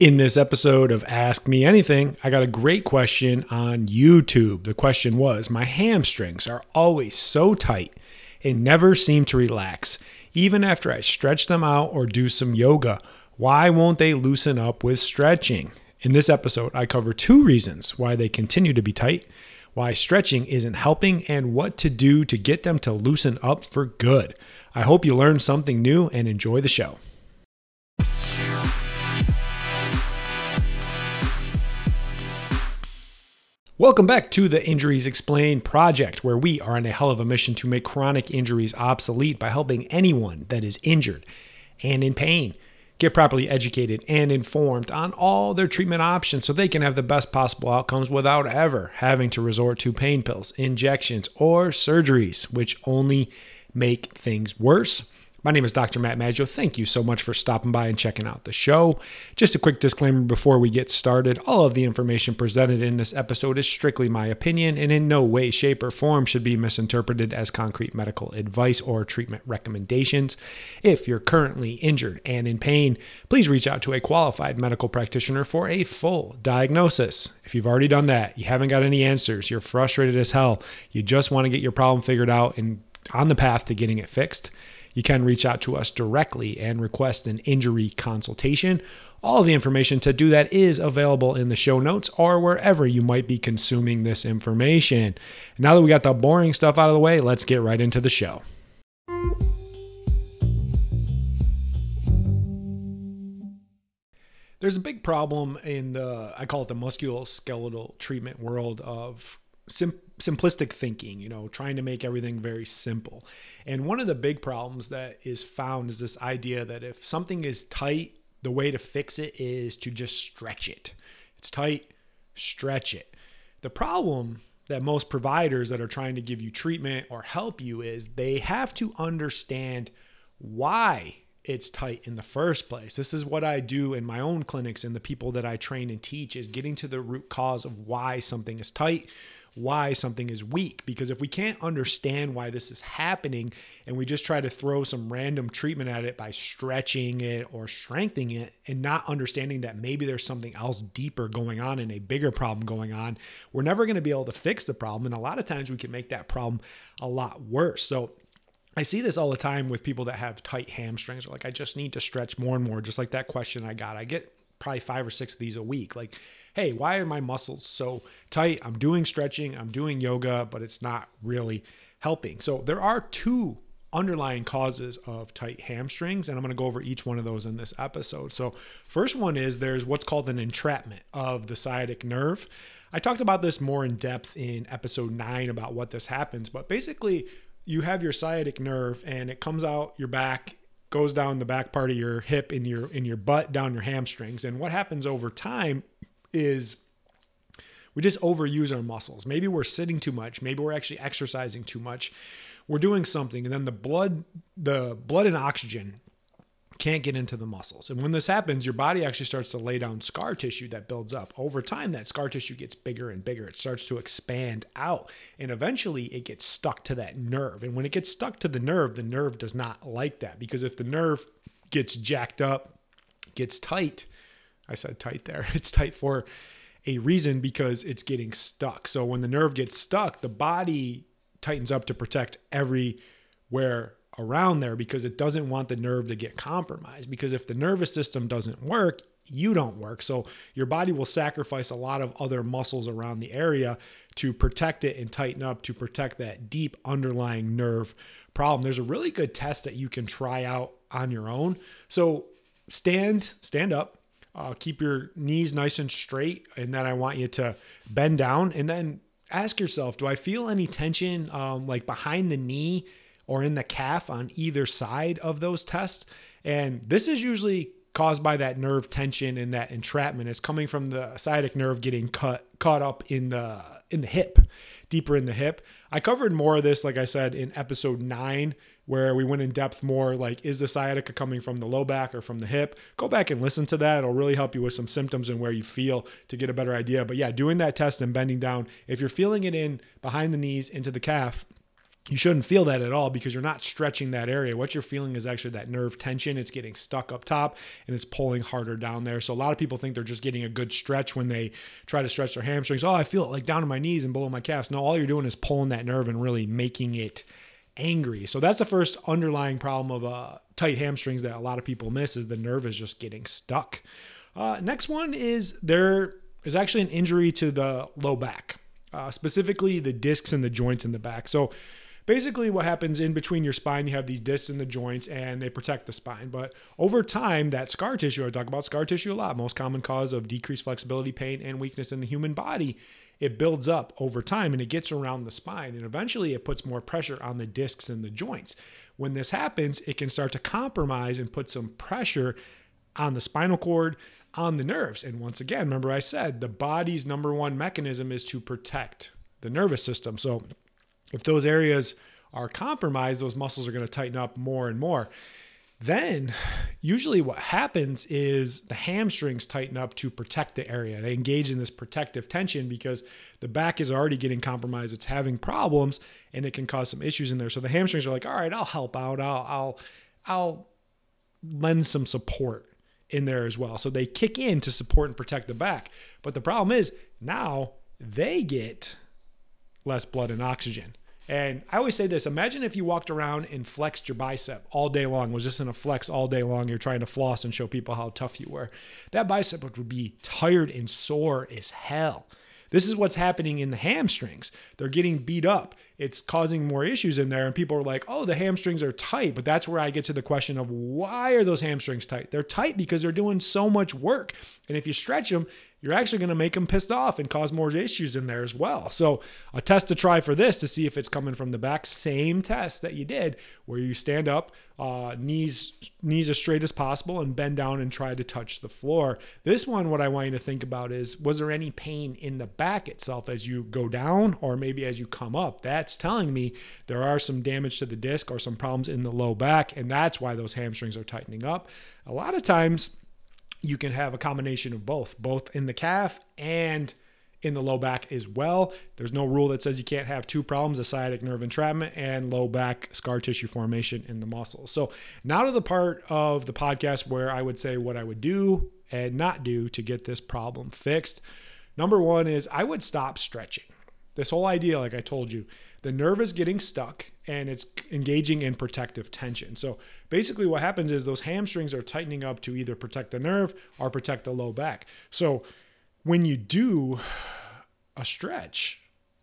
In this episode of Ask Me Anything, I got a great question on YouTube. The question was My hamstrings are always so tight and never seem to relax, even after I stretch them out or do some yoga. Why won't they loosen up with stretching? In this episode, I cover two reasons why they continue to be tight, why stretching isn't helping, and what to do to get them to loosen up for good. I hope you learned something new and enjoy the show. Welcome back to the Injuries Explained project, where we are on a hell of a mission to make chronic injuries obsolete by helping anyone that is injured and in pain get properly educated and informed on all their treatment options so they can have the best possible outcomes without ever having to resort to pain pills, injections, or surgeries, which only make things worse. My name is Dr. Matt Maggio. Thank you so much for stopping by and checking out the show. Just a quick disclaimer before we get started all of the information presented in this episode is strictly my opinion and in no way, shape, or form should be misinterpreted as concrete medical advice or treatment recommendations. If you're currently injured and in pain, please reach out to a qualified medical practitioner for a full diagnosis. If you've already done that, you haven't got any answers, you're frustrated as hell, you just want to get your problem figured out and on the path to getting it fixed you can reach out to us directly and request an injury consultation. All the information to do that is available in the show notes or wherever you might be consuming this information. Now that we got the boring stuff out of the way, let's get right into the show. There's a big problem in the, I call it the musculoskeletal treatment world of sim- simplistic thinking, you know, trying to make everything very simple. And one of the big problems that is found is this idea that if something is tight, the way to fix it is to just stretch it. It's tight, stretch it. The problem that most providers that are trying to give you treatment or help you is they have to understand why it's tight in the first place. This is what I do in my own clinics and the people that I train and teach is getting to the root cause of why something is tight why something is weak. Because if we can't understand why this is happening and we just try to throw some random treatment at it by stretching it or strengthening it and not understanding that maybe there's something else deeper going on and a bigger problem going on, we're never going to be able to fix the problem. And a lot of times we can make that problem a lot worse. So, I see this all the time with people that have tight hamstrings. Like, I just need to stretch more and more, just like that question I got. I get probably five or six of these a week. Like, hey, why are my muscles so tight? I'm doing stretching, I'm doing yoga, but it's not really helping. So there are two underlying causes of tight hamstrings and i'm going to go over each one of those in this episode so first one is there's what's called an entrapment of the sciatic nerve i talked about this more in depth in episode 9 about what this happens but basically you have your sciatic nerve and it comes out your back goes down the back part of your hip in your in your butt down your hamstrings and what happens over time is we just overuse our muscles. Maybe we're sitting too much. Maybe we're actually exercising too much. We're doing something, and then the blood, the blood and oxygen can't get into the muscles. And when this happens, your body actually starts to lay down scar tissue that builds up. Over time, that scar tissue gets bigger and bigger. It starts to expand out. And eventually, it gets stuck to that nerve. And when it gets stuck to the nerve, the nerve does not like that because if the nerve gets jacked up, gets tight, I said tight there. It's tight for a reason because it's getting stuck. So when the nerve gets stuck, the body tightens up to protect everywhere around there because it doesn't want the nerve to get compromised. Because if the nervous system doesn't work, you don't work. So your body will sacrifice a lot of other muscles around the area to protect it and tighten up to protect that deep underlying nerve problem. There's a really good test that you can try out on your own. So stand, stand up, uh, keep your knees nice and straight. And then I want you to bend down and then ask yourself do I feel any tension um, like behind the knee or in the calf on either side of those tests? And this is usually caused by that nerve tension and that entrapment. It's coming from the sciatic nerve getting cut caught up in the in the hip, deeper in the hip. I covered more of this, like I said, in episode nine, where we went in depth more like, is the sciatica coming from the low back or from the hip? Go back and listen to that. It'll really help you with some symptoms and where you feel to get a better idea. But yeah, doing that test and bending down, if you're feeling it in behind the knees into the calf, you shouldn't feel that at all because you're not stretching that area. What you're feeling is actually that nerve tension. It's getting stuck up top and it's pulling harder down there. So a lot of people think they're just getting a good stretch when they try to stretch their hamstrings. Oh, I feel it like down to my knees and below my calves. No, all you're doing is pulling that nerve and really making it angry. So that's the first underlying problem of uh, tight hamstrings that a lot of people miss is the nerve is just getting stuck. Uh, next one is there is actually an injury to the low back, uh, specifically the discs and the joints in the back. So basically what happens in between your spine you have these discs in the joints and they protect the spine. But over time that scar tissue i talk about scar tissue a lot most common cause of decreased flexibility pain and weakness in the human body. It builds up over time and it gets around the spine and eventually it puts more pressure on the discs and the joints. When this happens it can start to compromise and put some pressure on the spinal cord on the nerves. And once again remember i said the body's number one mechanism is to protect the nervous system. So if those areas are compromised, those muscles are going to tighten up more and more. Then, usually, what happens is the hamstrings tighten up to protect the area. They engage in this protective tension because the back is already getting compromised. It's having problems, and it can cause some issues in there. So the hamstrings are like, "All right, I'll help out. I'll, I'll, I'll lend some support in there as well." So they kick in to support and protect the back. But the problem is now they get less blood and oxygen. And I always say this imagine if you walked around and flexed your bicep all day long, was just in a flex all day long. You're trying to floss and show people how tough you were. That bicep would be tired and sore as hell. This is what's happening in the hamstrings. They're getting beat up. It's causing more issues in there. And people are like, oh, the hamstrings are tight. But that's where I get to the question of why are those hamstrings tight? They're tight because they're doing so much work. And if you stretch them, you're actually going to make them pissed off and cause more issues in there as well. So, a test to try for this to see if it's coming from the back, same test that you did where you stand up, uh, knees knees as straight as possible and bend down and try to touch the floor. This one what I want you to think about is was there any pain in the back itself as you go down or maybe as you come up? That's telling me there are some damage to the disc or some problems in the low back and that's why those hamstrings are tightening up. A lot of times you can have a combination of both, both in the calf and in the low back as well. There's no rule that says you can't have two problems a sciatic nerve entrapment and low back scar tissue formation in the muscles. So, now to the part of the podcast where I would say what I would do and not do to get this problem fixed. Number one is I would stop stretching. This whole idea, like I told you, the nerve is getting stuck and it's engaging in protective tension. So basically, what happens is those hamstrings are tightening up to either protect the nerve or protect the low back. So when you do a stretch,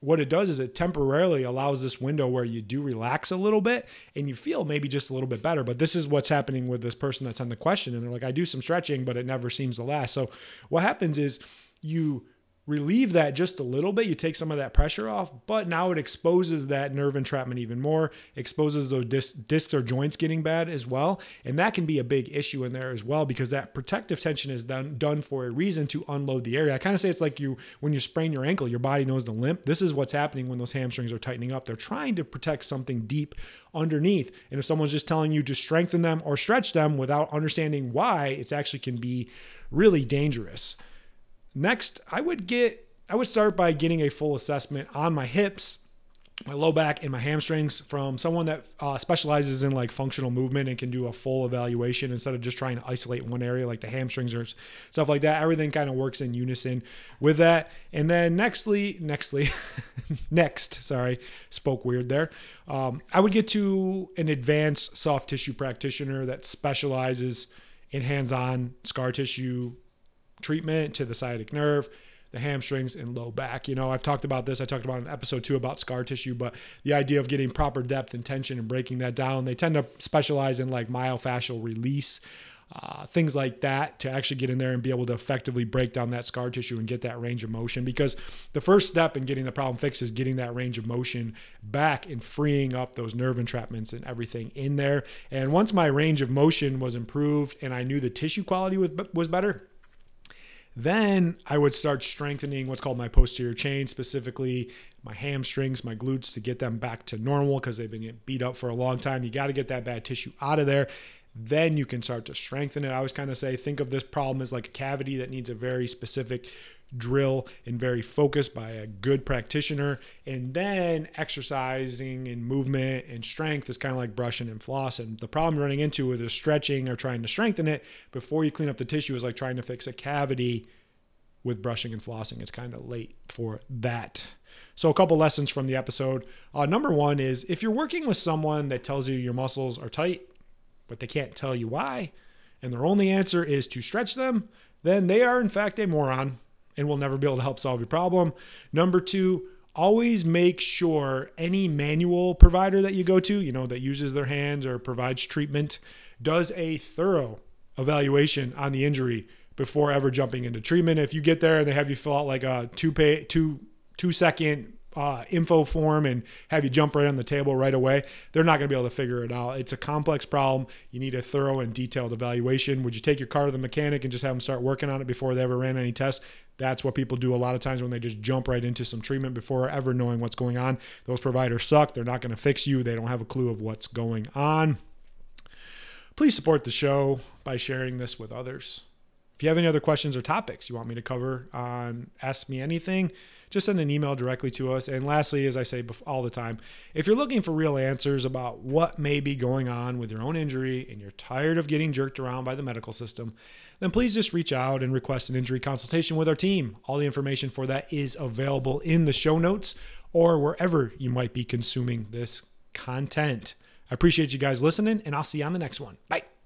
what it does is it temporarily allows this window where you do relax a little bit and you feel maybe just a little bit better. But this is what's happening with this person that's on the question. And they're like, I do some stretching, but it never seems to last. So what happens is you relieve that just a little bit. You take some of that pressure off, but now it exposes that nerve entrapment even more, exposes those dis- discs or joints getting bad as well. And that can be a big issue in there as well because that protective tension is done, done for a reason to unload the area. I kind of say it's like you when you sprain your ankle, your body knows to limp. This is what's happening when those hamstrings are tightening up. They're trying to protect something deep underneath. And if someone's just telling you to strengthen them or stretch them without understanding why, it actually can be really dangerous. Next, I would get I would start by getting a full assessment on my hips, my low back, and my hamstrings from someone that uh, specializes in like functional movement and can do a full evaluation instead of just trying to isolate one area like the hamstrings or stuff like that. Everything kind of works in unison with that. And then nextly, nextly, next, sorry, spoke weird there. Um, I would get to an advanced soft tissue practitioner that specializes in hands-on scar tissue treatment to the sciatic nerve, the hamstrings, and low back. You know, I've talked about this. I talked about in episode two about scar tissue, but the idea of getting proper depth and tension and breaking that down, they tend to specialize in like myofascial release. Uh, things like that to actually get in there and be able to effectively break down that scar tissue and get that range of motion. Because the first step in getting the problem fixed is getting that range of motion back and freeing up those nerve entrapments and everything in there. And once my range of motion was improved and I knew the tissue quality was, was better, then I would start strengthening what's called my posterior chain, specifically my hamstrings, my glutes to get them back to normal because they've been beat up for a long time. You got to get that bad tissue out of there. Then you can start to strengthen it. I always kind of say, think of this problem as like a cavity that needs a very specific drill and very focused by a good practitioner. And then exercising and movement and strength is kind of like brushing and flossing. The problem running into with is stretching or trying to strengthen it before you clean up the tissue is like trying to fix a cavity with brushing and flossing. It's kind of late for that. So, a couple lessons from the episode. Uh, number one is if you're working with someone that tells you your muscles are tight, but they can't tell you why, and their only answer is to stretch them, then they are in fact a moron and will never be able to help solve your problem. Number two, always make sure any manual provider that you go to, you know, that uses their hands or provides treatment, does a thorough evaluation on the injury before ever jumping into treatment. If you get there and they have you fill out like a two pay two two second uh, info form and have you jump right on the table right away, they're not going to be able to figure it out. It's a complex problem. You need a thorough and detailed evaluation. Would you take your car to the mechanic and just have them start working on it before they ever ran any tests? That's what people do a lot of times when they just jump right into some treatment before ever knowing what's going on. Those providers suck. They're not going to fix you. They don't have a clue of what's going on. Please support the show by sharing this with others. If you have any other questions or topics you want me to cover on Ask Me Anything, just send an email directly to us. And lastly, as I say all the time, if you're looking for real answers about what may be going on with your own injury and you're tired of getting jerked around by the medical system, then please just reach out and request an injury consultation with our team. All the information for that is available in the show notes or wherever you might be consuming this content. I appreciate you guys listening, and I'll see you on the next one. Bye.